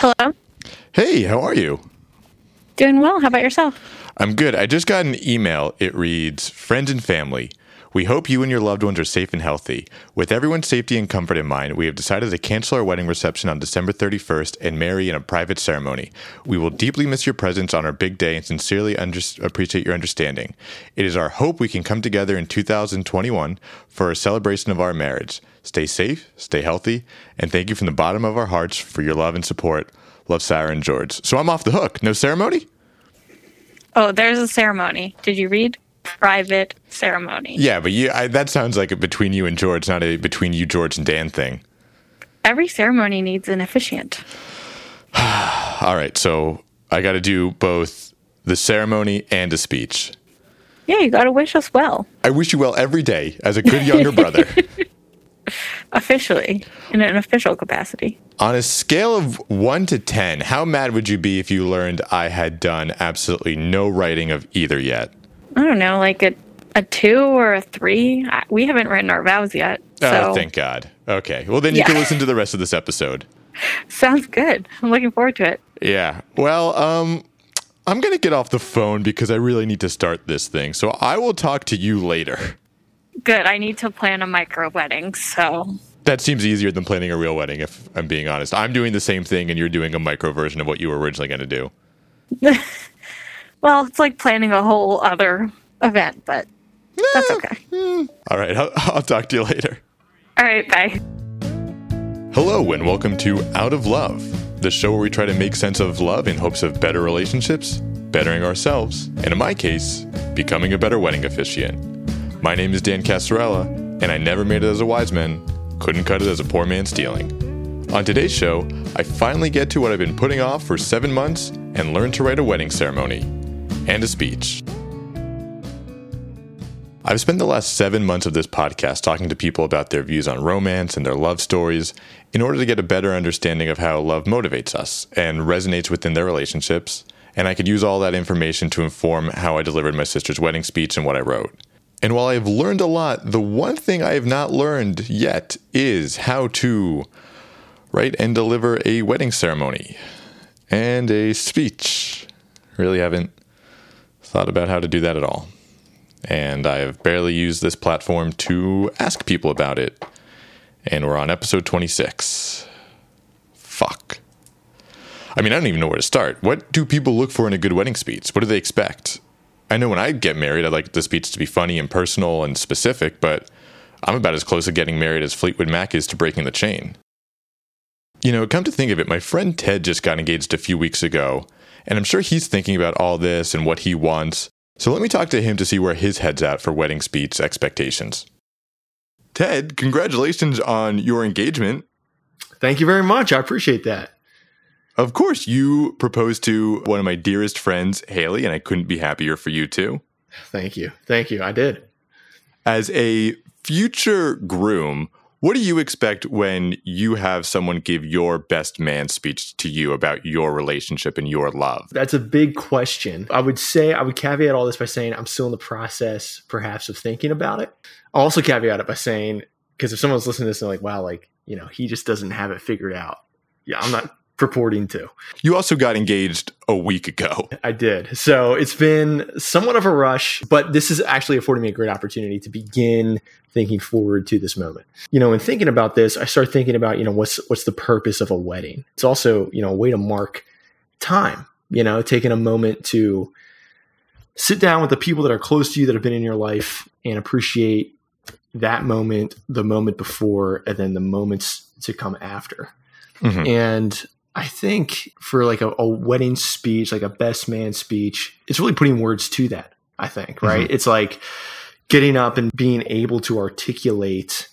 Hello. Hey, how are you? Doing well. How about yourself? I'm good. I just got an email. It reads Friends and family. We hope you and your loved ones are safe and healthy. With everyone's safety and comfort in mind, we have decided to cancel our wedding reception on December 31st and marry in a private ceremony. We will deeply miss your presence on our big day and sincerely under- appreciate your understanding. It is our hope we can come together in 2021 for a celebration of our marriage. Stay safe, stay healthy, and thank you from the bottom of our hearts for your love and support. Love, Sarah and George. So I'm off the hook. No ceremony? Oh, there's a ceremony. Did you read? Private ceremony. Yeah, but you, I, that sounds like a between you and George, not a between you, George, and Dan thing. Every ceremony needs an officiant. All right, so I got to do both the ceremony and a speech. Yeah, you got to wish us well. I wish you well every day as a good younger brother. Officially, in an official capacity. On a scale of 1 to 10, how mad would you be if you learned I had done absolutely no writing of either yet? I don't know, like a, a two or a three. I, we haven't written our vows yet. So Oh, thank God. Okay, well, then you Yeah. can listen to the rest of this episode. sounds good. I'm looking forward to it. Yeah. Well, um, I'm going to get off the phone because I really need to start this thing. So I will talk to you later. Good. I need to plan a micro wedding, so That seems easier than planning a real wedding, if I'm being honest. I'm doing the same thing, and you're doing a micro version of what you were originally going to do. well, it's like planning a whole other event, but that's okay. Hmm. All right. I'll, I'll talk to you later. All right, bye. Hello, and welcome to Out of Love, the show where we try to make sense of love in hopes of better relationships, bettering ourselves, and in my case, becoming a better wedding officiant. My name is Dan Casarella, and I never made it as a wise man, couldn't cut it as a poor man stealing. On today's show, I finally get to what I've been putting off for seven months and learn to write a wedding ceremony and a speech. I've spent the last seven months of this podcast talking to people about their views on romance and their love stories in order to get a better understanding of how love motivates us and resonates within their relationships. And I could use all that information to inform how I delivered my sister's wedding speech and what I wrote. And while I have learned a lot, the one thing I have not learned yet is how to write and deliver a wedding ceremony and a speech. Really haven't thought about how to do that at all and I have barely used this platform to ask people about it. And we're on episode 26. Fuck. I mean, I don't even know where to start. What do people look for in a good wedding speech? What do they expect? I know when I get married, I'd like the speech to be funny and personal and specific, but I'm about as close to getting married as Fleetwood Mac is to breaking the chain. You know, come to think of it, my friend Ted just got engaged a few weeks ago, and I'm sure he's thinking about all this and what he wants. So let me talk to him to see where his head's at for wedding speech expectations. Ted, congratulations on your engagement. Thank you very much. I appreciate that. Of course, you proposed to one of my dearest friends, Haley, and I couldn't be happier for you too. Thank you. Thank you. I did. As a future groom, what do you expect when you have someone give your best man speech to you about your relationship and your love? That's a big question. I would say, I would caveat all this by saying I'm still in the process, perhaps, of thinking about it. I'll also caveat it by saying, because if someone's listening to this and like, wow, like, you know, he just doesn't have it figured out. Yeah, I'm not purporting to. You also got engaged a week ago. I did. So it's been somewhat of a rush, but this is actually affording me a great opportunity to begin thinking forward to this moment. You know, in thinking about this, I start thinking about, you know, what's what's the purpose of a wedding? It's also, you know, a way to mark time, you know, taking a moment to sit down with the people that are close to you that have been in your life and appreciate that moment, the moment before, and then the moments to come after. Mhm. And I think for like a, a wedding speech, like a best man speech, it's really putting words to that. I think, mm-hmm. right? It's like getting up and being able to articulate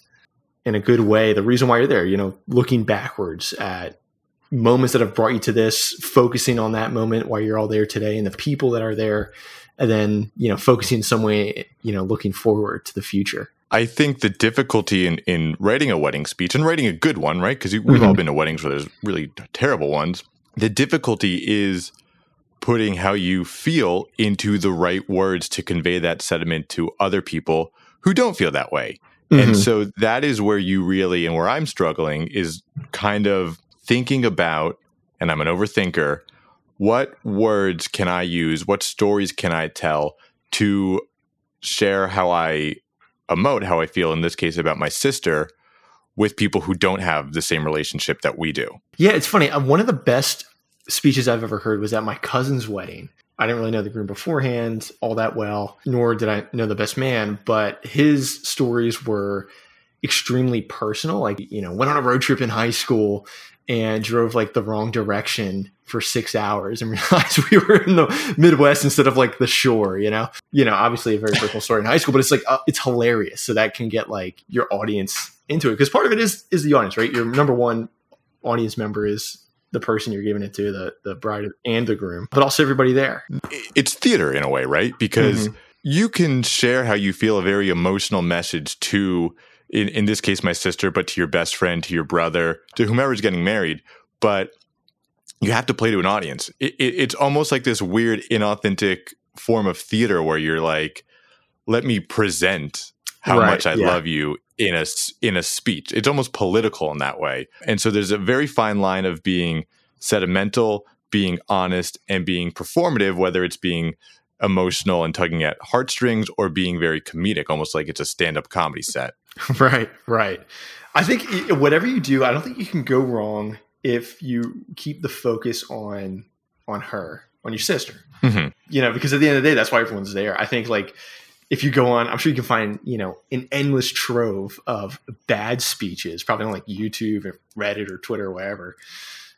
in a good way the reason why you're there, you know, looking backwards at moments that have brought you to this, focusing on that moment while you're all there today and the people that are there, and then, you know, focusing in some way, you know, looking forward to the future. I think the difficulty in, in writing a wedding speech and writing a good one, right? Because we've all Mhm. been to weddings where there's really terrible ones. The difficulty is putting how you feel into the right words to convey that sentiment to other people who don't feel that way. And Mhm. so that is where you really, and where I'm struggling, is kind of thinking about and I'm an overthinker, what words can I use? What stories can I tell to share how I emote, how I feel in this case about my sister with people who don't have the same relationship that we do? Yeah, it's funny. Uh, one of the best speeches I've ever heard was at my cousin's wedding. I didn't really know the groom beforehand all that well, nor did I know the best man, but his stories were extremely personal. Like, you know, went on a road trip in high school and drove like the wrong direction for six hours and realized we were in the Midwest instead of like the shore, you know? You know, obviously a very personal story in high school, but it's like, uh, it's hilarious. So that can get like your audience into it. Cause part of it is, is the audience, right? Your number one audience member is the person you're giving it to, the, the bride and the groom, but also everybody there. It's theater in a way, right? Because mm-hmm. you can share how you feel a very emotional message to, in, in this case, my sister, but to your best friend, to your brother, to whomever's getting married. But you have to play to an audience. It, it, it's almost like this weird, inauthentic form of theater where you're like, let me present how right, much I yeah. love you in a in a speech. It's almost political in that way. And so there's a very fine line of being sentimental, being honest, and being performative, whether it's being emotional and tugging at heartstrings or being very comedic, almost like it's a stand-up comedy set. Right, right. I think whatever you do, I don't think you can go wrong if you keep the focus on on her, on your sister. Mm-hmm. You know, because at the end of the day, that's why everyone's there. I think like if you go on, I'm sure you can find, you know, an endless trove of bad speeches, probably on like YouTube or Reddit or Twitter or wherever.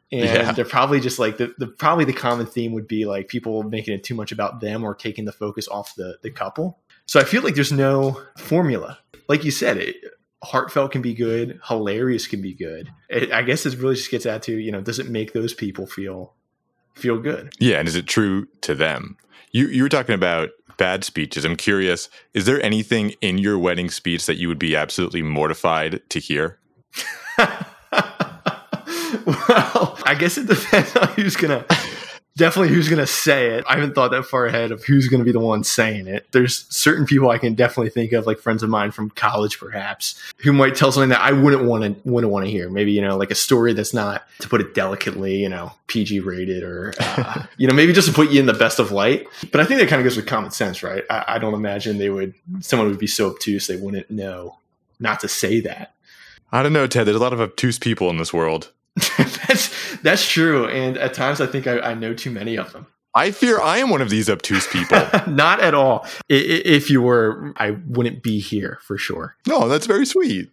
And yeah. they're probably just like the, the probably the common theme would be like people making it too much about them or taking the focus off the the couple. So I feel like there's no formula like you said, it, heartfelt can be good, hilarious can be good. It, I guess it really just gets out to you know, does it make those people feel feel good? Yeah, and is it true to them? You you were talking about bad speeches. I'm curious, is there anything in your wedding speech that you would be absolutely mortified to hear? well, I guess it depends on who's gonna definitely who's going to say it. I haven't thought that far ahead of who's going to be the one saying it. There's certain people I can definitely think of, like friends of mine from college, perhaps, who might tell something that I wouldn't want to wouldn't want to hear. Maybe you know, like a story that's not, to put it delicately, you know, PG rated, or uh, you know, maybe just to put you in the best of light. But I think that kind of goes with common sense, right? I, I don't imagine they would someone would be so obtuse they wouldn't know not to say that. I don't know, Ted. There's a lot of obtuse people in this world. that's that's true, and at times I think I, I, know too many of them. I fear I am one of these obtuse people. Not at all. If you were, I wouldn't be here for sure. No, that's very sweet.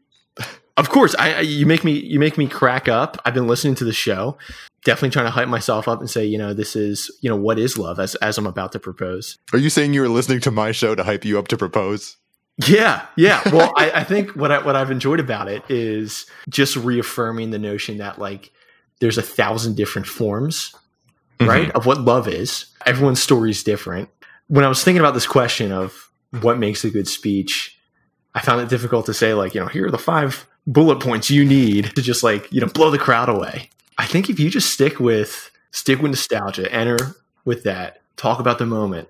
Of course, I, I you make me you make me crack up. I've been listening to the show, definitely trying to hype myself up and say, you know, this is you know what is love as as I'm about to propose. Are you saying you were listening to my show to hype you up to propose? Yeah, yeah. Well, I, I, think what I, what I've enjoyed about it is just reaffirming the notion that like there's a thousand different forms, mm-hmm. right, of what love is. Everyone's story is different. When I was thinking about this question of what makes a good speech, I found it difficult to say like, you know, here are the five bullet points you need to just like, you know, blow the crowd away. I think if you just stick with stick with nostalgia, enter with that, talk about the moment,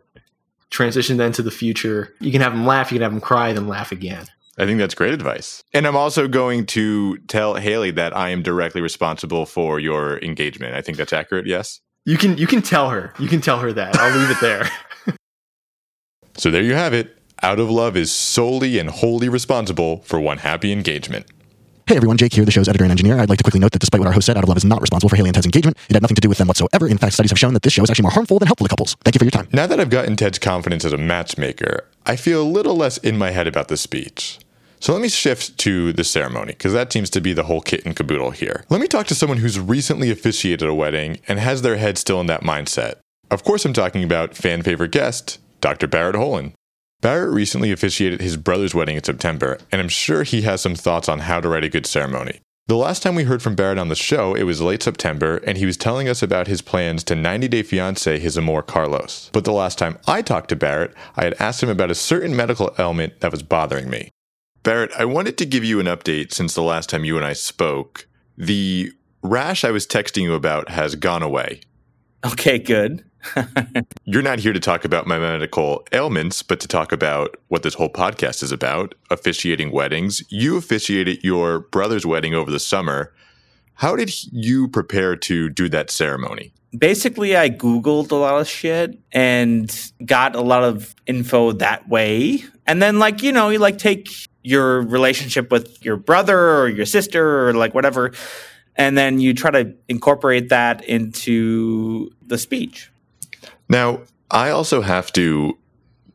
transition then to the future. You can have them laugh, you can have them cry, then laugh again. I think that's great advice. And I'm also going to tell Haley that I am directly responsible for your engagement. I think that's accurate, yes? You can you can tell her. You can tell her that. I'll leave it there. so there you have it. Out of Love is solely and wholly responsible for one happy engagement. Hey everyone, Jake here, the show's editor and engineer. I'd like to quickly note that despite what our host said, Out of Love is not responsible for Haley and Ted's engagement. It had nothing to do with them whatsoever. In fact, studies have shown that this show is actually more harmful than helpful to couples. Thank you for your time. Now that I've gotten Ted's confidence as a matchmaker, I feel a little less in my head about the speech. So let me shift to the ceremony, because that seems to be the whole kit and caboodle here. Let me talk to someone who's recently officiated a wedding and has their head still in that mindset. Of course, I'm talking about fan favorite guest, Dr. Barrett Holen. Barrett recently officiated his brother's wedding in September, and I'm sure he has some thoughts on how to write a good ceremony. The last time we heard from Barrett on the show, it was late September, and he was telling us about his plans to 90 Day Fiancé his amor Carlos. But the last time I talked to Barrett, I had asked him about a certain medical ailment that was bothering me. Barrett, I wanted to give you an update since the last time you and I spoke. The rash I was texting you about has gone away. Okay, good. You're not here to talk about my medical ailments, but to talk about what this whole podcast is about officiating weddings. You officiated your brother's wedding over the summer. How did you prepare to do that ceremony? Basically, I Googled a lot of shit and got a lot of info that way. And then, like, you know, you like take your relationship with your brother or your sister or like whatever, and then you try to incorporate that into the speech. Now, I also have to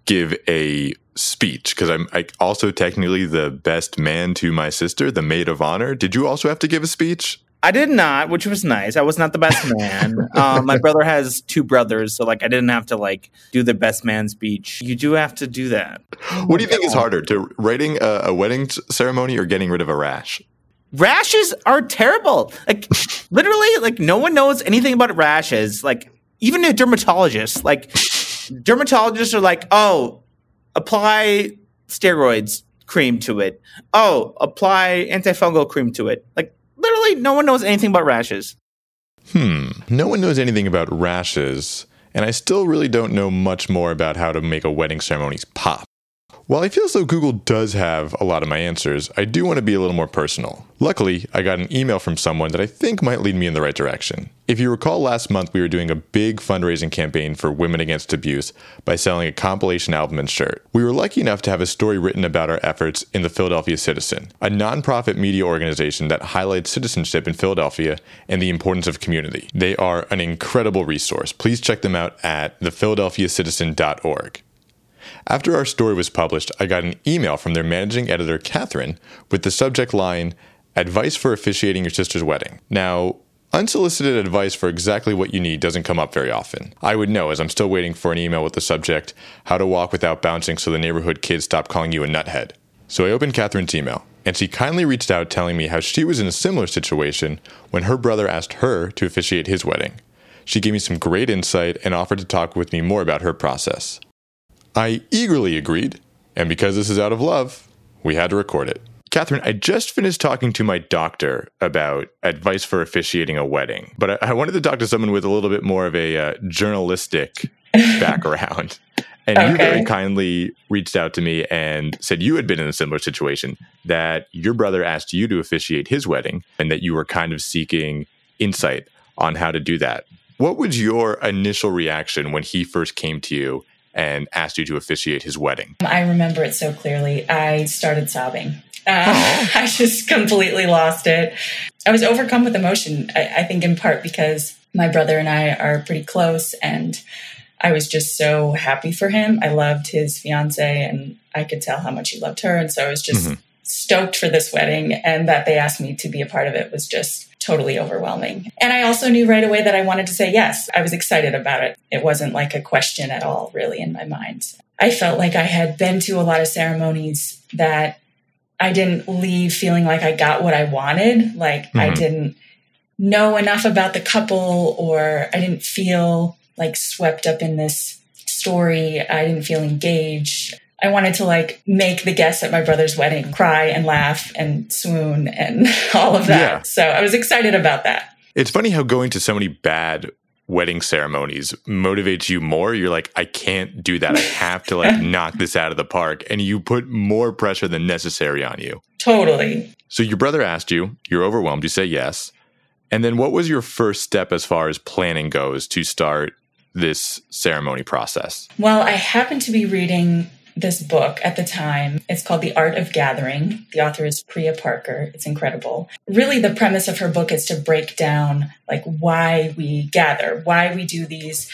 give a speech because I'm I also technically the best man to my sister, the maid of honor. Did you also have to give a speech? I did not, which was nice. I was not the best man. um, my brother has two brothers, so like I didn't have to like do the best man speech. You do have to do that. what do you think is harder, to writing a, a wedding ceremony or getting rid of a rash? Rashes are terrible. Like literally, like no one knows anything about rashes. Like even a dermatologist, like dermatologists are like, oh, apply steroids cream to it. Oh, apply antifungal cream to it. Like literally no one knows anything about rashes. Hmm. No one knows anything about rashes, and I still really don't know much more about how to make a wedding ceremony pop. While I feel as though Google does have a lot of my answers, I do want to be a little more personal. Luckily, I got an email from someone that I think might lead me in the right direction. If you recall last month, we were doing a big fundraising campaign for Women Against Abuse by selling a compilation album and shirt. We were lucky enough to have a story written about our efforts in the Philadelphia Citizen, a nonprofit media organization that highlights citizenship in Philadelphia and the importance of community. They are an incredible resource. Please check them out at thephiladelphiacitizen.org. After our story was published, I got an email from their managing editor, Catherine, with the subject line Advice for Officiating Your Sister's Wedding. Now, unsolicited advice for exactly what you need doesn't come up very often. I would know, as I'm still waiting for an email with the subject How to Walk Without Bouncing So the Neighborhood Kids Stop Calling You a Nuthead. So I opened Catherine's email, and she kindly reached out telling me how she was in a similar situation when her brother asked her to officiate his wedding. She gave me some great insight and offered to talk with me more about her process. I eagerly agreed, and because this is out of love, we had to record it. Catherine, I just finished talking to my doctor about advice for officiating a wedding, but I, I wanted to talk to someone with a little bit more of a uh, journalistic background. And okay. you very kindly reached out to me and said you had been in a similar situation, that your brother asked you to officiate his wedding, and that you were kind of seeking insight on how to do that. What was your initial reaction when he first came to you and asked you to officiate his wedding? I remember it so clearly. I started sobbing. Uh, I just completely lost it. I was overcome with emotion, I, I think, in part because my brother and I are pretty close and I was just so happy for him. I loved his fiance and I could tell how much he loved her. And so I was just mm-hmm. stoked for this wedding. And that they asked me to be a part of it was just totally overwhelming. And I also knew right away that I wanted to say yes. I was excited about it. It wasn't like a question at all, really, in my mind. I felt like I had been to a lot of ceremonies that I didn't leave feeling like I got what I wanted. Like mm-hmm. I didn't know enough about the couple or I didn't feel like swept up in this story. I didn't feel engaged. I wanted to like make the guests at my brother's wedding cry and laugh and swoon and all of that. Yeah. So I was excited about that. It's funny how going to so many bad wedding ceremonies motivates you more. You're like, I can't do that. I have to like knock this out of the park. And you put more pressure than necessary on you. Totally. So your brother asked you, you're overwhelmed, you say yes. And then what was your first step as far as planning goes to start this ceremony process? Well, I happened to be reading this book at the time. It's called The Art of Gathering. The author is Priya Parker. It's incredible. Really, the premise of her book is to break down like why we gather, why we do these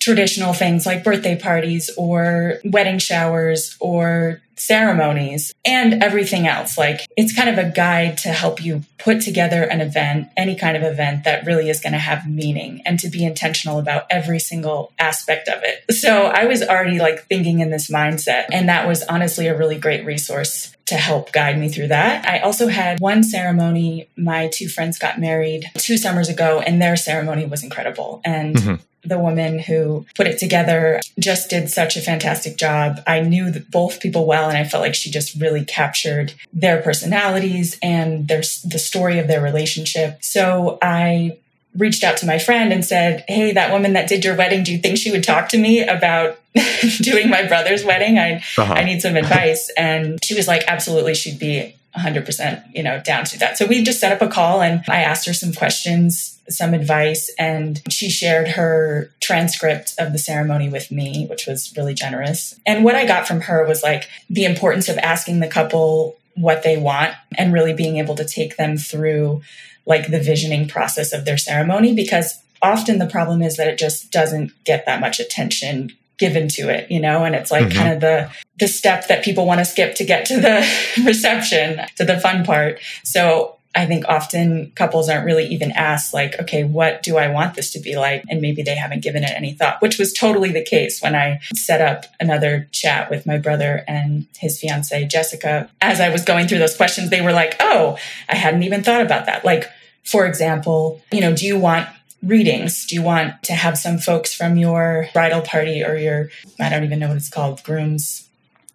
traditional things like birthday parties or wedding showers or ceremonies and everything else. Like it's kind of a guide to help you put together an event, any kind of event that really is going to have meaning and to be intentional about every single aspect of it. So I was already like thinking in this mindset. And that was honestly a really great resource to help guide me through that. I also had one ceremony. My two friends got married two summers ago, and their ceremony was incredible. And mm-hmm the woman who put it together just did such a fantastic job. I knew both people well, and I felt like she just really captured their personalities and their the story of their relationship. So I reached out to my friend and said, Hey, that woman that did your wedding, do you think she would talk to me about doing my brother's wedding? I, uh-huh. I need some advice. And she was like, Absolutely, she'd be 100%, you know, down to that. So we just set up a call and I asked her some questions, some advice, and she shared her transcript of the ceremony with me, which was really generous. And what I got from her was like the importance of asking the couple what they want and really being able to take them through like the visioning process of their ceremony because often the problem is that it just doesn't get that much attention given to it, you know, and it's like mm-hmm. kind of the the step that people want to skip to get to the reception, to the fun part. So I think often couples aren't really even asked, like, okay, what do I want this to be like? And maybe they haven't given it any thought, which was totally the case when I set up another chat with my brother and his fiance, Jessica. As I was going through those questions, they were like, oh, I hadn't even thought about that. Like, for example, you know, do you want readings? Do you want to have some folks from your bridal party or your, I don't even know what it's called, groom's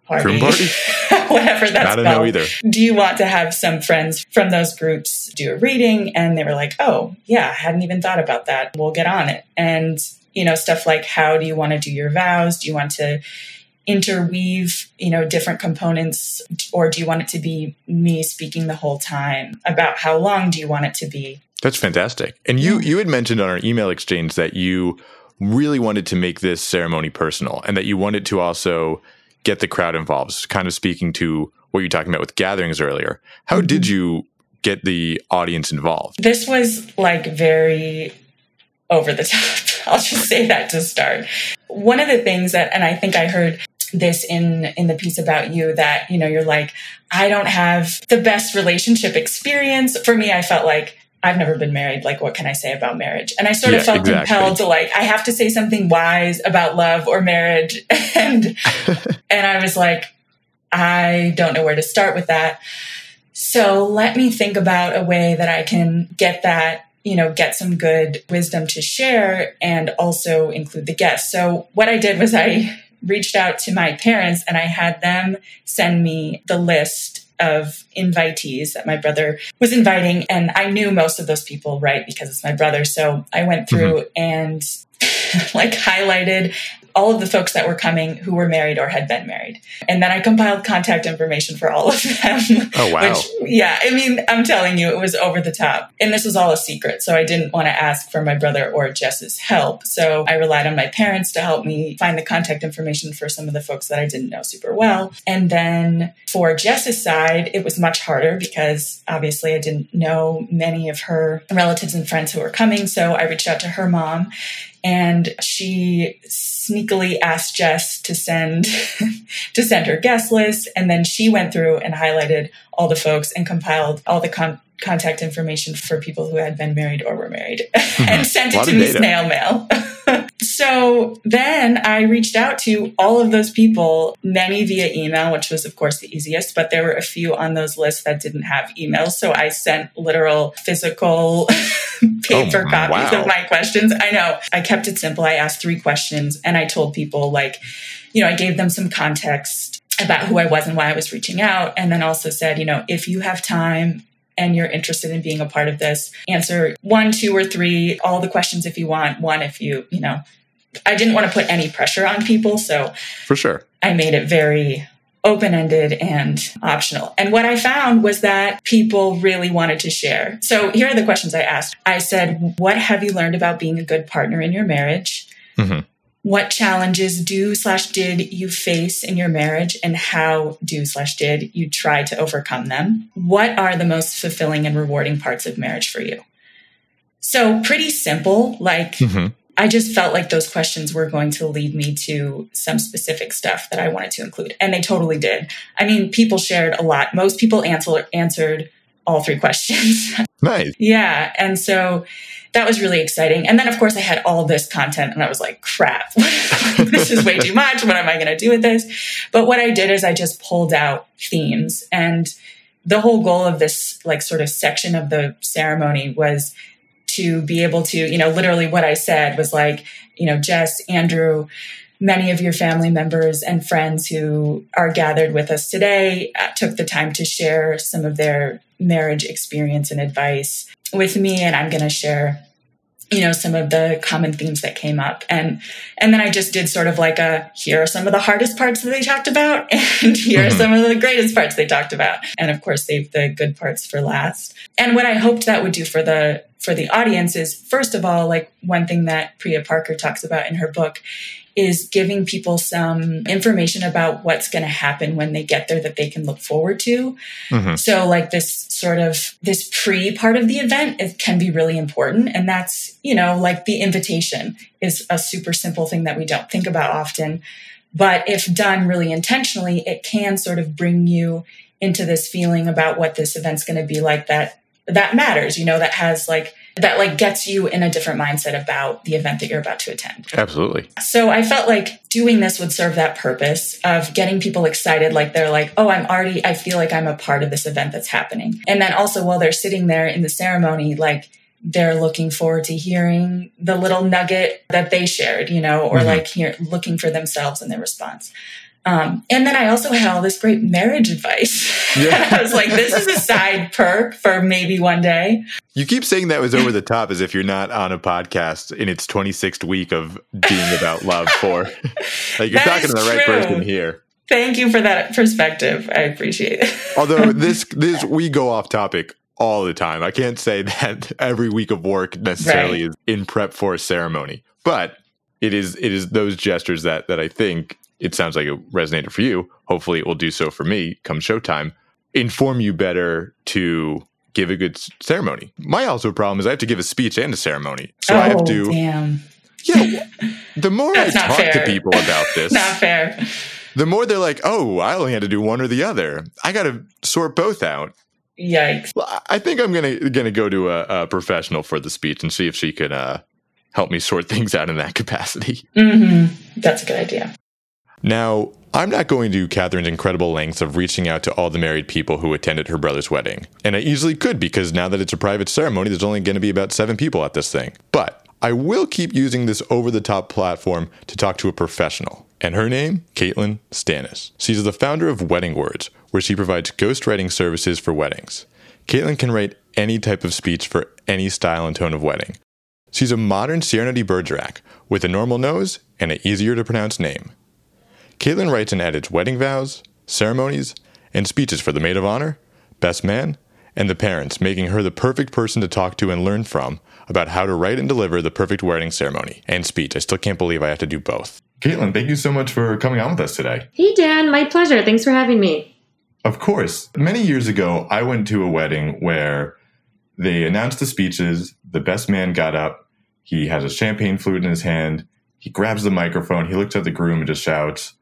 party? Groom party? Whatever that's I don't called. know either. Do you want to have some friends from those groups do a reading? And they were like, oh, yeah, I hadn't even thought about that. We'll get on it. And, you know, stuff like how do you want to do your vows? Do you want to interweave, you know, different components or do you want it to be me speaking the whole time? About how long do you want it to be? That's fantastic. And you you had mentioned on our email exchange that you really wanted to make this ceremony personal and that you wanted to also get the crowd involved, kind of speaking to what you're talking about with gatherings earlier. How mm-hmm. did you get the audience involved? This was like very over the top. I'll just say that to start. One of the things that and I think I heard this in in the piece about you that you know you're like I don't have the best relationship experience. For me I felt like I've never been married. Like, what can I say about marriage? And I sort of felt exactly. compelled to like, I have to say something wise about love or marriage. And, and I was like, I don't know where to start with that. So let me think about a way that I can get that, you know, get some good wisdom to share and also include the guests. So what I did was I reached out to my parents and I had them send me the list of invitees that my brother was inviting. And I knew most of those people, right? Because it's my brother. So I went through mm-hmm. and like highlighted all of the folks that were coming who were married or had been married. And then I compiled contact information for all of them. Oh, wow. Which, yeah, I mean, I'm telling you, it was over the top. And this was all a secret. So I didn't want to ask for my brother or Jess's help. So I relied on my parents to help me find the contact information for some of the folks that I didn't know super well. And then for Jess's side, it was much harder because obviously I didn't know many of her relatives and friends who were coming. So I reached out to her mom and she sneakily asked Jess to send to send her guest list. And then she went through and highlighted all the folks and compiled all the con- contact information for people who had been married or were married and sent it to me snail mail so then I reached out to all of those people, many via email, which was, of course, the easiest, but there were a few on those lists that didn't have emails. So I sent literal physical oh, paper oh, copies wow. of my questions. I know. I kept it simple. I asked three questions and I told people, like, you know, I gave them some context about who I was and why I was reaching out. And then also said, you know, if you have time, and you're interested in being a part of this, answer one, two, or three, all the questions if you want, one if you, you know, I didn't want to put any pressure on people. So for sure, I made it very open ended and optional. And what I found was that people really wanted to share. So here are the questions I asked. I said, What have you learned about being a good partner in your marriage? Mm-hmm. What challenges do slash did you face in your marriage and how do slash did you try to overcome them? What are the most fulfilling and rewarding parts of marriage for you? So pretty simple, like mm-hmm. I just felt like those questions were going to lead me to some specific stuff that I wanted to include. And they totally did. I mean, people shared a lot. Most people answer, answered all three questions. Nice. yeah. And so that was really exciting. And then, of course, I had all this content and I was like, crap, this is way too much. What am I going to do with this? But what I did is I just pulled out themes. And the whole goal of this, like, sort of section of the ceremony was to be able to, you know, literally what I said was like, you know, Jess, Andrew, many of your family members and friends who are gathered with us today uh, took the time to share some of their marriage experience and advice with me. And I'm going to share you know some of the common themes that came up and and then i just did sort of like a here are some of the hardest parts that they talked about and here mm-hmm. are some of the greatest parts they talked about and of course save the good parts for last and what i hoped that would do for the for the audience is first of all like one thing that priya parker talks about in her book is giving people some information about what's going to happen when they get there that they can look forward to. Mm-hmm. So like this sort of this pre part of the event it can be really important and that's, you know, like the invitation is a super simple thing that we don't think about often, but if done really intentionally, it can sort of bring you into this feeling about what this event's going to be like that that matters, you know, that has like that like gets you in a different mindset about the event that you're about to attend. Absolutely. So I felt like doing this would serve that purpose of getting people excited like they're like, "Oh, I'm already I feel like I'm a part of this event that's happening." And then also while they're sitting there in the ceremony like they're looking forward to hearing the little nugget that they shared, you know, or mm-hmm. like here, looking for themselves in their response. Um, and then I also had all this great marriage advice. Yeah. I was like, this is a side perk for maybe one day. You keep saying that was over the top as if you're not on a podcast in its 26th week of being about love for. like you're that talking to the right person here. Thank you for that perspective. I appreciate it. Although this this we go off topic all the time. I can't say that every week of work necessarily right. is in prep for a ceremony. But it is it is those gestures that that I think it sounds like it resonated for you. Hopefully, it will do so for me come showtime. Inform you better to give a good ceremony. My also problem is I have to give a speech and a ceremony, so oh, I have oh, to. Damn. Yeah, the more I talk fair. to people about this, not fair. The more they're like, "Oh, I only had to do one or the other. I got to sort both out." Yikes! Well, I think I'm gonna gonna go to a, a professional for the speech and see if she can uh, help me sort things out in that capacity. Mm-hmm. That's a good idea. Now, I'm not going to Catherine's incredible lengths of reaching out to all the married people who attended her brother's wedding. And I easily could because now that it's a private ceremony, there's only going to be about seven people at this thing. But I will keep using this over the top platform to talk to a professional. And her name? Caitlin Stannis. She's the founder of Wedding Words, where she provides ghostwriting services for weddings. Caitlin can write any type of speech for any style and tone of wedding. She's a modern Cyrano de Bergerac with a normal nose and an easier to pronounce name. Caitlin writes and edits wedding vows, ceremonies, and speeches for the maid of honor, best man, and the parents, making her the perfect person to talk to and learn from about how to write and deliver the perfect wedding ceremony and speech. I still can't believe I have to do both. Caitlin, thank you so much for coming on with us today. Hey, Dan, my pleasure. Thanks for having me. Of course. Many years ago, I went to a wedding where they announced the speeches. The best man got up. He has a champagne flute in his hand. He grabs the microphone. He looks at the groom and just shouts,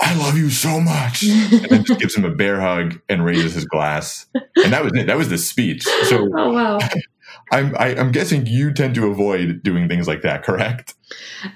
I love you so much. and then just gives him a bear hug and raises his glass. And that was it. That was the speech. So oh, wow. I'm, I, am i am guessing you tend to avoid doing things like that, correct?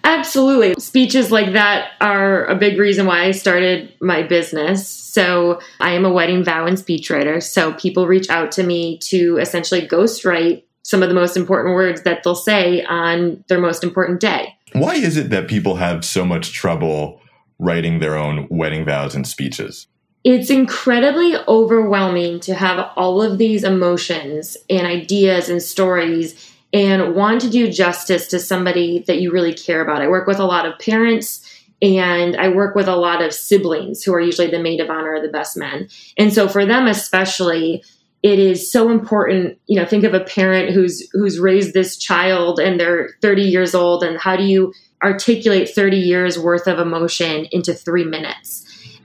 Absolutely. Speeches like that are a big reason why I started my business. So I am a wedding vow and speechwriter. So people reach out to me to essentially ghostwrite some of the most important words that they'll say on their most important day. Why is it that people have so much trouble writing their own wedding vows and speeches? It's incredibly overwhelming to have all of these emotions and ideas and stories and want to do justice to somebody that you really care about. I work with a lot of parents and I work with a lot of siblings who are usually the maid of honor or the best men. And so for them especially, it is so important, you know, think of a parent who's who's raised this child and they're 30 years old and how do you articulate 30 years worth of emotion into three minutes.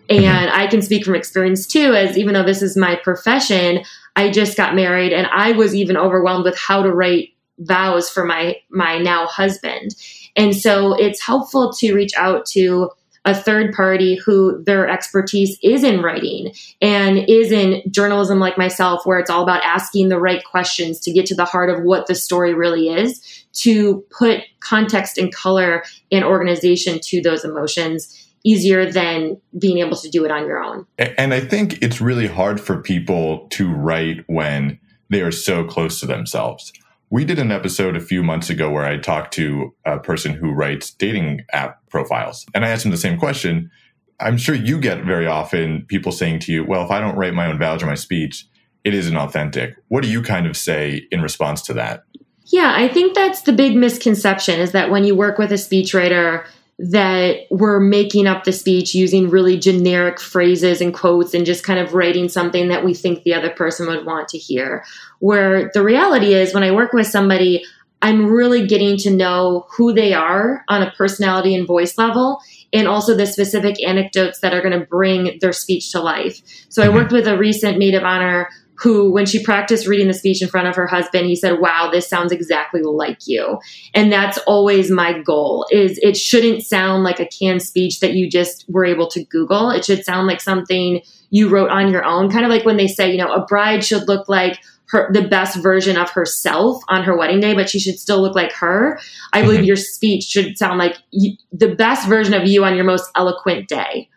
Mm-hmm. And I can speak from experience too, as even though this is my profession, I just got married and I was even overwhelmed with how to write vows for my my now husband. And so it's helpful to reach out to a third party who their expertise is in writing and is in journalism like myself, where it's all about asking the right questions to get to the heart of what the story really is, to put context and color and organization to those emotions easier than being able to do it on your own. And I think it's really hard for people to write when they are so close to themselves. We did an episode a few months ago where I talked to a person who writes dating app profiles. And I asked him the same question. I'm sure you get very often people saying to you, well, if I don't write my own vows or my speech, it isn't authentic. What do you kind of say in response to that? Yeah, I think that's the big misconception is that when you work with a speechwriter, that we're making up the speech using really generic phrases and quotes and just kind of writing something that we think the other person would want to hear. Where the reality is, when I work with somebody, I'm really getting to know who they are on a personality and voice level, and also the specific anecdotes that are going to bring their speech to life. So I worked mm-hmm. with a recent maid of honor who, when she practiced reading the speech in front of her husband, he said, "Wow, this sounds exactly like you." And that's always my goal. Is it shouldn't sound like a canned speech that you just were able to Google. It should sound like something you wrote on your own. Kind of like when they say, you know, a bride should look like her the best version of herself on her wedding day, but she should still look like her. I mm-hmm. believe your speech should sound like you, the best version of you on your most eloquent day.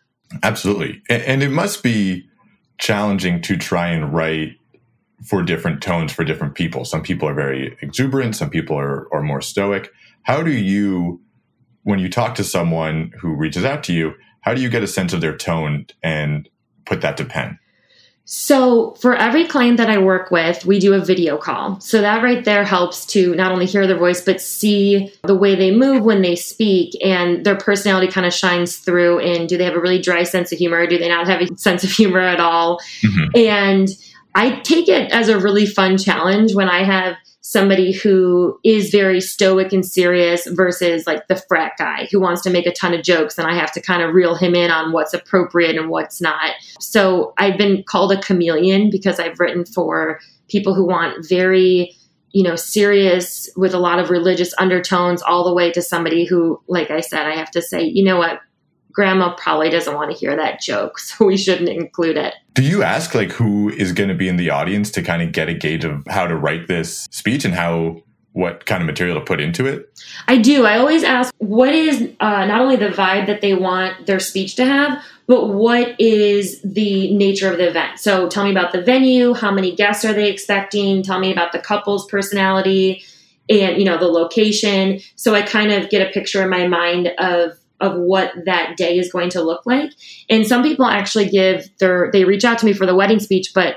Absolutely. And, and it must be challenging to try and write for different tones for different people. Some people are very exuberant, some people are, are more stoic. How do you, when you talk to someone who reaches out to you, how do you get a sense of their tone and put that to pen? So, for every client that I work with, we do a video call. So, that right there helps to not only hear their voice, but see the way they move when they speak and their personality kind of shines through. And do they have a really dry sense of humor? Or do they not have a sense of humor at all? Mm-hmm. And I take it as a really fun challenge when I have somebody who is very stoic and serious versus like the frat guy who wants to make a ton of jokes and I have to kind of reel him in on what's appropriate and what's not. So I've been called a chameleon because I've written for people who want very you know serious with a lot of religious undertones all the way to somebody who like I said I have to say you know what grandma probably doesn't want to hear that joke, so we shouldn't include it. Do you ask like who is going to be in the audience to kind of get a gauge of how to write this speech and how what kind of material to put into it? I do. I always ask what is uh, not only the vibe that they want their speech to have, but what is the nature of the event? So tell me about the venue, how many guests are they expecting? Tell me about the couple's personality and you know the location. So I kind of get a picture in my mind of of what that day is going to look like. And some people actually give their, they reach out to me for the wedding speech, but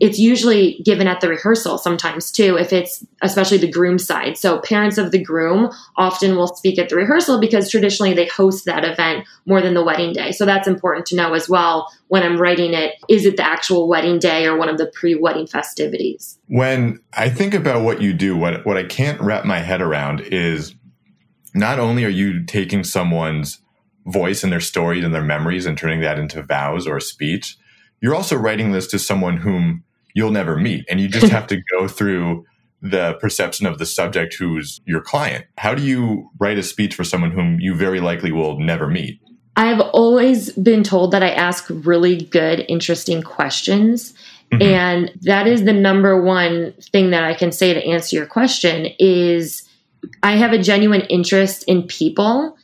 it's usually given at the rehearsal sometimes too, if it's especially the groom side. So parents of the groom often will speak at the rehearsal because traditionally they host that event more than the wedding day. So that's important to know as well when I'm writing it. Is it the actual wedding day or one of the pre wedding festivities? When I think about what you do, what, what I can't wrap my head around is not only are you taking someone's voice and their stories and their memories and turning that into vows or speech, you're also writing this to someone whom you'll never meet. And you just have to go through the perception of the subject who's your client. How do you write a speech for someone whom you very likely will never meet? I've always been told that I ask really good, interesting questions. Mm-hmm. And that is the number one thing that I can say to answer your question is I have a genuine interest in people.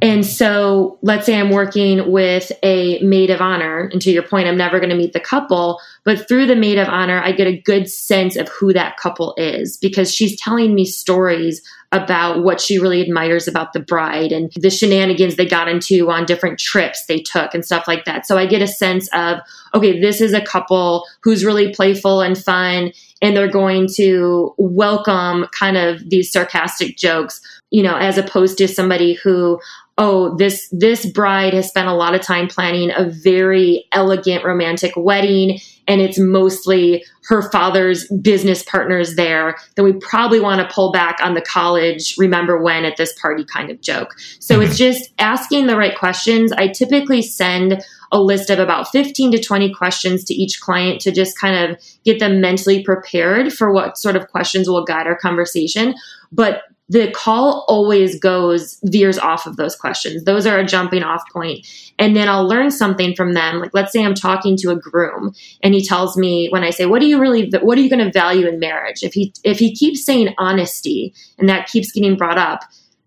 And so let's say I'm working with a maid of honor. And to your point, I'm never going to meet the couple, but through the maid of honor, I get a good sense of who that couple is because she's telling me stories about what she really admires about the bride and the shenanigans they got into on different trips they took and stuff like that. So I get a sense of, okay, this is a couple who's really playful and fun and they're going to welcome kind of these sarcastic jokes, you know, as opposed to somebody who, oh this this bride has spent a lot of time planning a very elegant romantic wedding and it's mostly her father's business partners there. Then we probably want to pull back on the college remember when at this party kind of joke. So mm-hmm. it's just asking the right questions. I typically send a list of about 15 to 20 questions to each client to just kind of get them mentally prepared for what sort of questions will guide our conversation. But the call always goes veers off of those questions. Those are a jumping off point. And then I'll learn something from them. Like let's say I'm talking to a groom and he tells me when I say, "What do you really what are you going to value in marriage?" If he if he keeps saying honesty and that keeps getting brought up,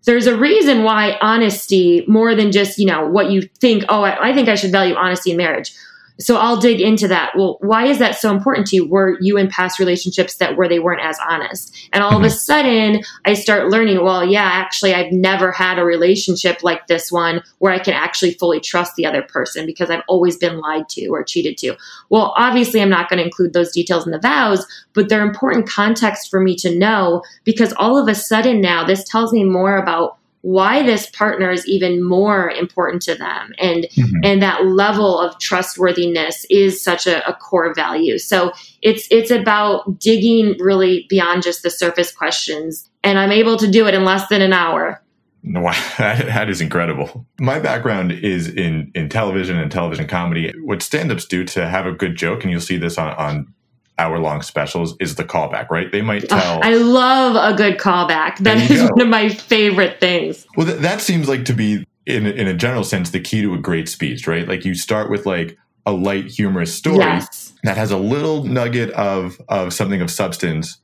there's a reason why honesty more than just, you know, what you think, "Oh, I, I think I should value honesty in marriage." So I'll dig into that. Well, why is that so important to you? Were you in past relationships that where they weren't as honest? And all of a mm-hmm. sudden I start learning, well, yeah, actually I've never had a relationship like this one where I can actually fully trust the other person because I've always been lied to or cheated to. Well, obviously I'm not going to include those details in the vows, but they're important context for me to know because all of a sudden now this tells me more about why this partner is even more important to them and mm-hmm. and that level of trustworthiness is such a, a, core value so it's it's about digging really beyond just the surface questions and i'm able to do it in less than an hour Wow, that is incredible. My background is in, in television and television comedy. What stand ups do to have a good joke, and you'll see this on, on hour long specials is the callback, right? They might tell. I love a good callback. That is go. one of my favorite things. Well, th- that seems like to be, in, in a general sense, the key to a great speech, right? Like you start with like a light, humorous story yes. that has a little nugget of, of something of substance.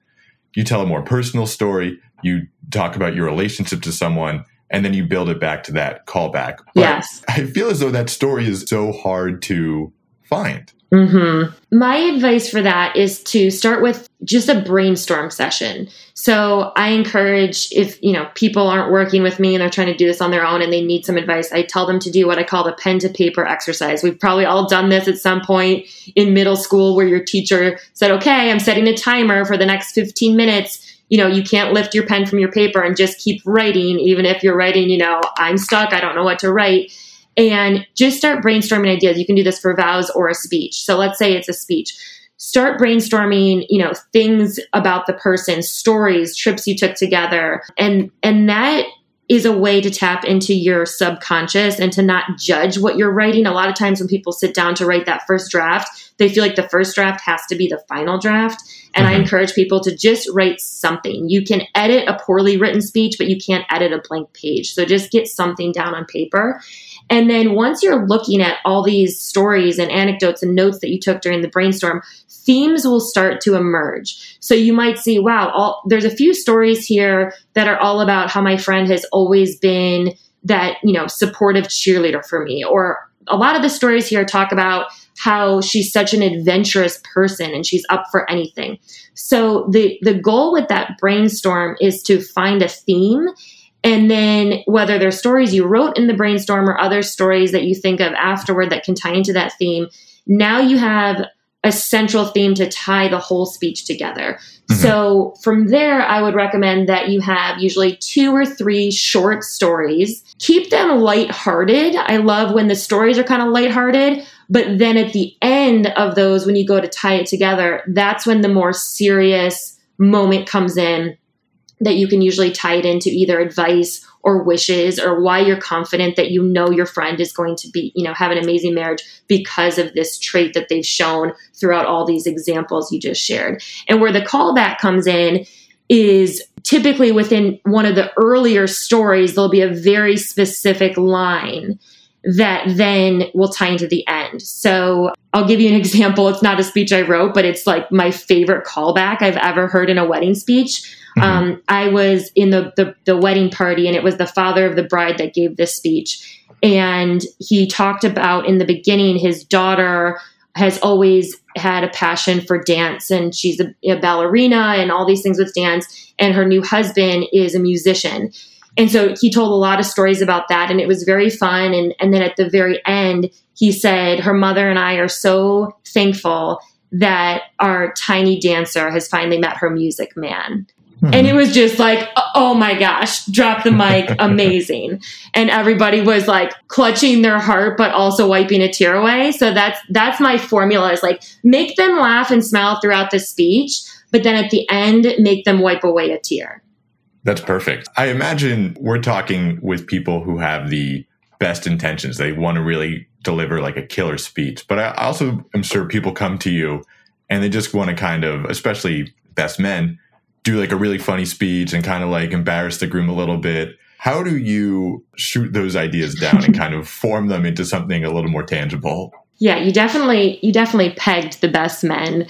You tell a more personal story. You talk about your relationship to someone and then you build it back to that callback. But yes. I feel as though that story is so hard to find. Mm-hmm. My advice for that is to start with just a brainstorm session. So I encourage if you know people aren't working with me and they're trying to do this on their own and they need some advice, I tell them to do what I call the pen to paper exercise. We've probably all done this at some point in middle school where your teacher said, "Okay, I'm setting a timer for the next 15 minutes." You know, you can't lift your pen from your paper and just keep writing, even if you're writing, you know, I'm stuck, I don't know what to write and just start brainstorming ideas. You can do this for vows or a speech. So let's say it's a speech. Start brainstorming, you know, things about the person, stories, trips you took together. And and that is a way to tap into your subconscious and to not judge what you're writing. A lot of times when people sit down to write that first draft, they feel like the first draft has to be the final draft. And mm-hmm. I encourage people to just write something. You can edit a poorly written speech, but you can't edit a blank page. So just get something down on paper. And then once you're looking at all these stories and anecdotes and notes that you took during the brainstorm, themes will start to emerge. So you might see, wow, all, there's a few stories here that are all about how my friend has always been that, you know, supportive cheerleader for me. Or a lot of the stories here talk about how she's such an adventurous person and she's up for anything. So the the goal with that brainstorm is to find a theme and then whether they're stories you wrote in the brainstorm or other stories that you think of afterward that can tie into that theme, now you have a central theme to tie the whole speech together. Mm-hmm. So from there, I would recommend that you have usually two or three short stories. Keep them lighthearted. I love when the stories are kind of lighthearted, but then at the end of those, when you go to tie it together, that's when the more serious moment comes in that you can usually tie it into either advice or wishes or why you're confident that you know your friend is going to be, you know, have an amazing marriage because of this trait that they've shown throughout all these examples you just shared. And where the callback comes in is typically within one of the earlier stories, there'll be a very specific line that then will tie into the end. So I'll give you an example. It's not a speech I wrote, but it's like my favorite callback I've ever heard in a wedding speech Mm-hmm. Um, I was in the, the, the wedding party, and it was the father of the bride that gave this speech. And he talked about in the beginning, his daughter has always had a passion for dance, and she's a, a ballerina and all these things with dance. And her new husband is a musician. And so he told a lot of stories about that, and it was very fun. And, and then at the very end, he said, Her mother and I are so thankful that our tiny dancer has finally met her music man. Mm-hmm. And it was just like, oh my gosh, drop the mic, amazing. and everybody was like clutching their heart, but also wiping a tear away. So that's, that's my formula is like make them laugh and smile throughout the speech, but then at the end, make them wipe away a tear. That's perfect. I imagine we're talking with people who have the best intentions. They want to really deliver like a killer speech. But I also am sure people come to you and they just want to kind of, especially best men, do like a really funny speech and kind of like embarrass the groom a little bit. How do you shoot those ideas down and kind of form them into something a little more tangible? Yeah, you definitely you definitely pegged the best men.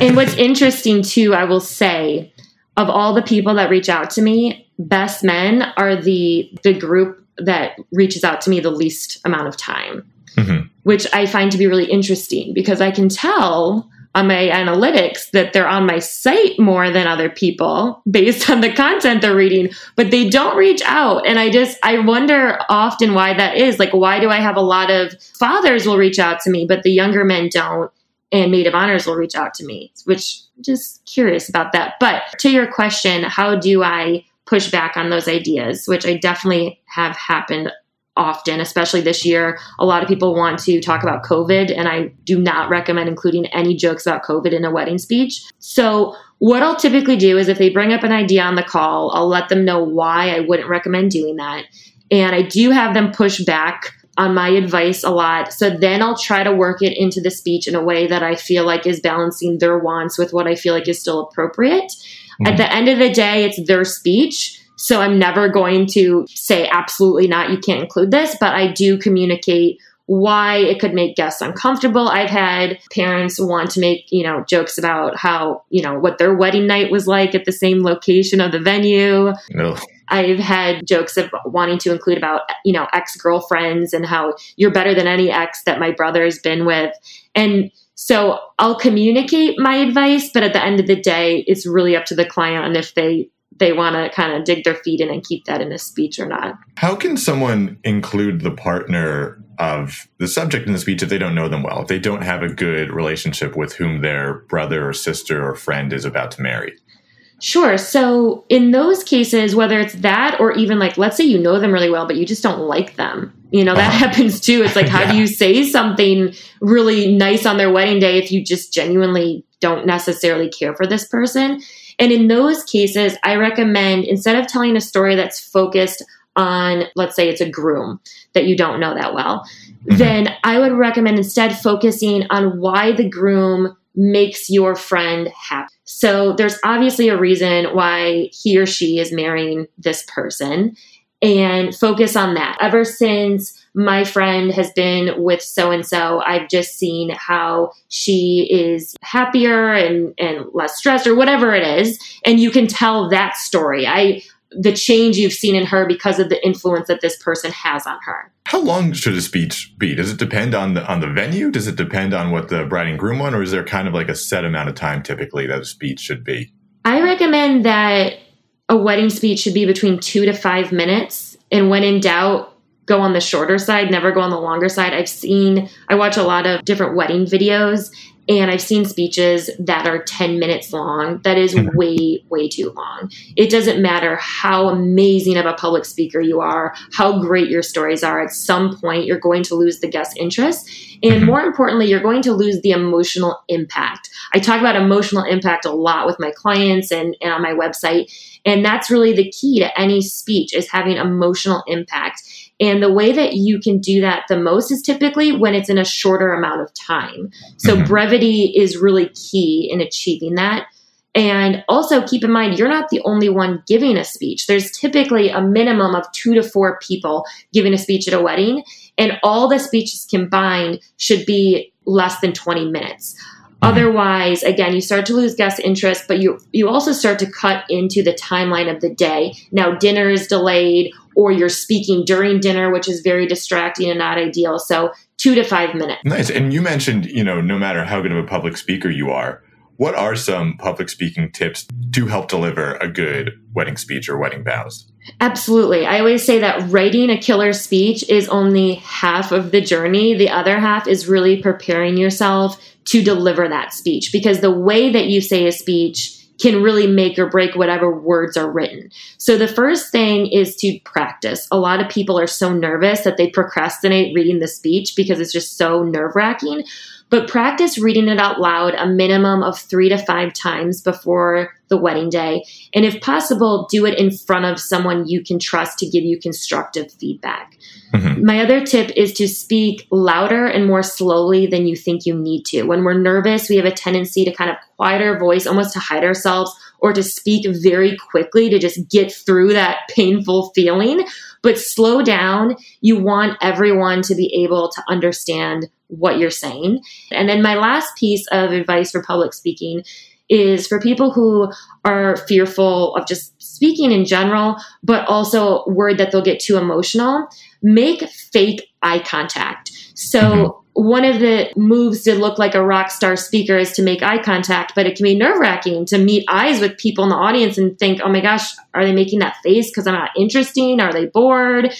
and what's interesting too, I will say, of all the people that reach out to me, best men are the the group that reaches out to me the least amount of time. Mhm. which I find to be really interesting because I can tell on my analytics that they're on my site more than other people based on the content they're reading, but they don't reach out. And I just, I wonder often why that is. Like, why do I have a lot of fathers will reach out to me, but the younger men don't? And maid of honors will reach out to me, which just curious about that. But to your question, how do I push back on those ideas, which I definitely have happened often, especially this year. A lot of people want to talk about COVID, and I do not recommend including any jokes about COVID in a wedding speech. So, what I'll typically do is if they bring up an idea on the call, I'll let them know why I wouldn't recommend doing that. And I do have them push back on my advice a lot. So then I'll try to work it into the speech in a way that I feel like is balancing their wants with what I feel like is still appropriate. At mm-hmm. the end of the day, it's their speech. So I'm never going to say absolutely not, you can't include this, but I do communicate why it could make guests uncomfortable. I've had parents want to make, you know, jokes about how, you know, what their wedding night was like at the same location of the venue. Ugh. I've had jokes of wanting to include about, you know, ex girlfriends and how you're better than any ex that my brother has been with. And so I'll communicate my advice, but at the end of the day, it's really up to the client on if they they want to kind of dig their feet in and keep that in a speech or not. How can someone include the partner of the subject in the speech if they don't know them well, if they don't have a good relationship with whom their brother or sister or friend is about to marry? Sure. So in those cases, whether it's that or even like, let's say you know them really well, but you just don't like them, you know, that Uh-huh. happens too. It's like, how Yeah. do you say something really nice on their wedding day if you just genuinely don't necessarily care for this person? And in those cases, I recommend instead of telling a story that's focused on, let's say it's a groom that you don't know that well, Mhm. then I would recommend instead focusing on why the groom makes your friend happy. So there's obviously a reason why he or she is marrying this person and focus on that. Ever since my friend has been with so and so, I've just seen how she is happier and, and less stressed or whatever it is. And you can tell that story. I the change you've seen in her because of the influence that this person has on her. How long should a speech be? Does it depend on the on the venue? Does it depend on what the bride and groom want, or is there kind of like a set amount of time typically that a speech should be? I recommend that a wedding speech should be between two to five minutes. And when in doubt, go on the shorter side, never go on the longer side. I've seen, I watch a lot of different wedding videos, and I've seen speeches that are 10 minutes long. That is Mhm. way, way too long. It doesn't matter how amazing of a public speaker you are, how great your stories are. At some point, you're going to lose the guest interest. And Mhm. more importantly, you're going to lose the emotional impact. I talk about emotional impact a lot with my clients and, and on my website. And that's really the key to any speech is having emotional impact. And the way that you can do that the most is typically when it's in a shorter amount of time. So Mhm. brevity is really key in achieving that. And also keep in mind, you're not the only one giving a speech. There's typically a minimum of two to four people giving a speech at a wedding, and all the speeches combined should be less than 20 minutes. Otherwise, again, you start to lose guest interest, but you you also start to cut into the timeline of the day. Now, dinner is delayed, or you're speaking during dinner, which is very distracting and not ideal. So, two to five minutes. Nice. And you mentioned, you know, no matter how good of a public speaker you are, what are some public speaking tips to help deliver a good wedding speech or wedding vows? Absolutely. I always say that writing a killer speech is only half of the journey. The other half is really preparing yourself to deliver that speech because the way that you say a speech can really make or break whatever words are written. So the first thing is to practice. A lot of people are so nervous that they procrastinate reading the speech because it's just so nerve wracking. But practice reading it out loud a minimum of three to five times before the wedding day. And if possible, do it in front of someone you can trust to give you constructive feedback. Mhm. My other tip is to speak louder and more slowly than you think you need to. When we're nervous, we have a tendency to kind of quiet our voice, almost to hide ourselves, or to speak very quickly to just get through that painful feeling. But slow down. You want everyone to be able to understand what you're saying. And then my last piece of advice for public speaking is for people who are fearful of just speaking in general, but also worried that they'll get too emotional. Make fake eye contact. So mm-hmm. One of the moves to look like a rock star speaker is to make eye contact, but it can be nerve wracking to meet eyes with people in the audience and think, oh my gosh, are they making that face because I'm not interesting? Are they bored?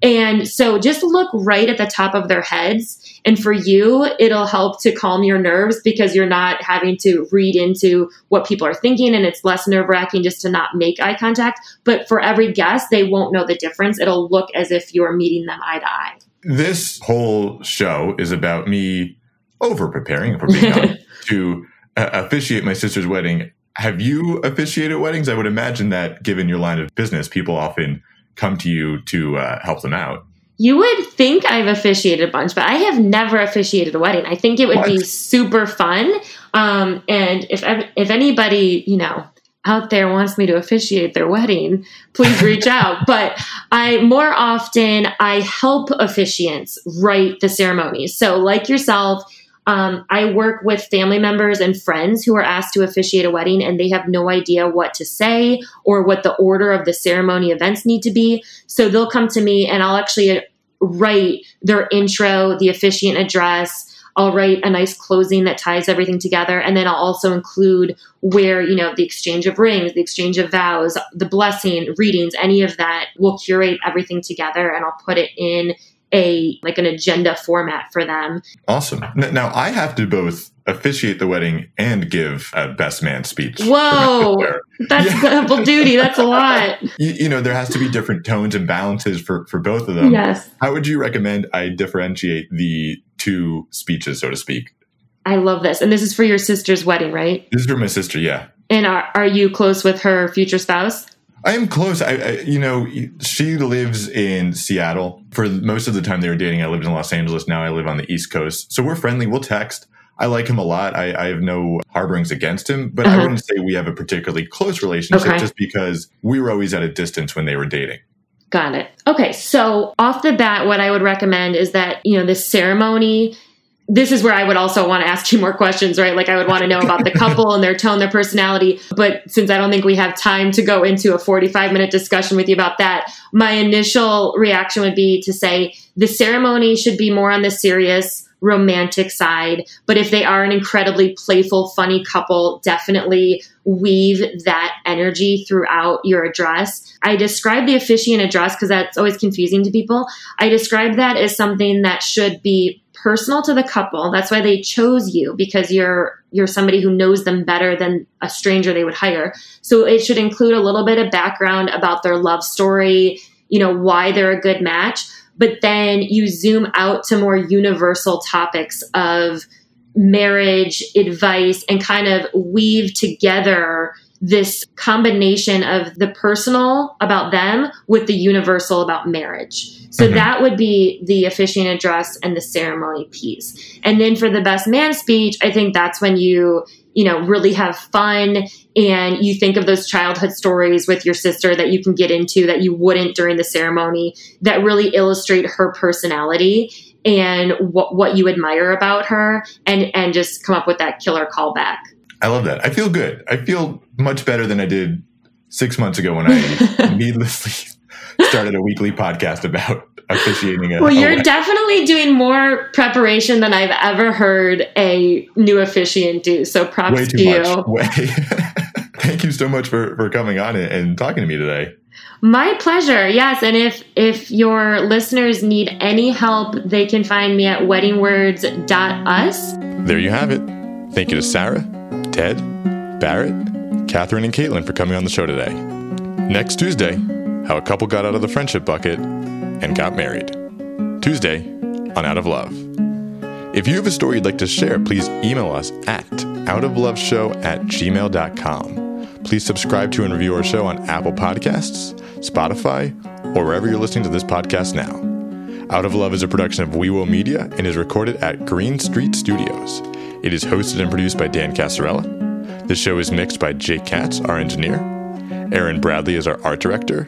And so just look right at the top of their heads. And for you, it'll help to calm your nerves because you're not having to read into what people are thinking and it's less nerve wracking just to not make eye contact. But for every guest, they won't know the difference. It'll look as if you're meeting them eye to eye. This whole show is about me over preparing, if we're being honest, to uh, officiate my sister's wedding. Have you officiated weddings? I would imagine that given your line of business, people often come to you to uh, help them out. You would think I've officiated a bunch, but I have never officiated a wedding. I think it would What? be super fun. Um, and if if anybody you know out there wants me to officiate their wedding, please reach out. But I more often I help officiants write the ceremonies. So like yourself, um, I work with family members and friends who are asked to officiate a wedding and they have no idea what to say or what the order of the ceremony events need to be. So they'll come to me and I'll actually write their intro, the officiant address. I'll write a nice closing that ties everything together. And then I'll also include where, you know, the exchange of rings, the exchange of vows, the blessing, readings, any of that. We'll curate everything together and I'll put it in a like an agenda format for them. Awesome. Now I have to both officiate the wedding and give a best man speech. Whoa, that's double duty. That's a lot. You, you know, there has to be different tones and balances for, for both of them. Yes. How would you recommend I differentiate the two speeches, so to speak? I love this. And this is for your sister's wedding, right? This is for my sister, yeah. And are, are you close with her future spouse? I am close. I, I, you know, she lives in Seattle. For most of the time they were dating, I lived in Los Angeles. Now I live on the East Coast. So we're friendly. We'll text. I like him a lot. I, I have no harborings against him, but I Uh-huh. wouldn't say we have a particularly close relationship Okay. just because we were always at a distance when they were dating. Got it. Okay, so off the bat, what I would recommend is that, you know, this ceremony, this is where I would also want to ask you more questions, right? Like I would want to know about the couple and their tone, their personality. But since I don't think we have time to go into a 45 minute discussion with you about that, my initial reaction would be to say the ceremony should be more on the serious, romantic side. But if they are an incredibly playful, funny couple, definitely weave that energy throughout your address. I describe the officiant address because that's always confusing to people. I describe that as something that should be personal to the couple. That's why they chose you because you're you're somebody who knows them better than a stranger they would hire. So it should include a little bit of background about their love story, you know, why they're a good match, but then you zoom out to more universal topics of marriage advice and kind of weave together this combination of the personal about them with the universal about marriage. So Mhm. that would be the officiant address and the ceremony piece. And then for the best man speech, I think that's when you, you know, really have fun and you think of those childhood stories with your sister that you can get into that you wouldn't during the ceremony that really illustrate her personality and what what you admire about her and and just come up with that killer callback. I love that. I feel good. I feel much better than I did six months ago when I needlessly started a weekly podcast about officiating a. Well, you're wedding. definitely doing more preparation than I've ever heard a new officiant do. So props way to too you. much. Way. Thank you so much for, for coming on and, and talking to me today. My pleasure. Yes, and if if your listeners need any help, they can find me at weddingwords.us. There you have it. Thank you to Sarah, Ted, Barrett, Catherine, and Caitlin for coming on the show today. Next Tuesday, how a couple got out of the friendship bucket and got married. Tuesday on Out of Love. If you have a story you'd like to share, please email us at outofloveshow at gmail.com. Please subscribe to and review our show on Apple Podcasts, Spotify, or wherever you're listening to this podcast now. Out of Love is a production of WeWo Media and is recorded at Green Street Studios. It is hosted and produced by Dan Casarella. The show is mixed by Jake Katz, our engineer. Aaron Bradley is our art director.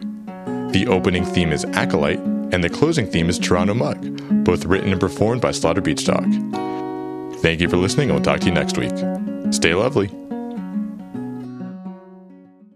The opening theme is Acolyte, and the closing theme is Toronto Mug, both written and performed by Slaughter Beach Dog. Thank you for listening, and we'll talk to you next week. Stay lovely.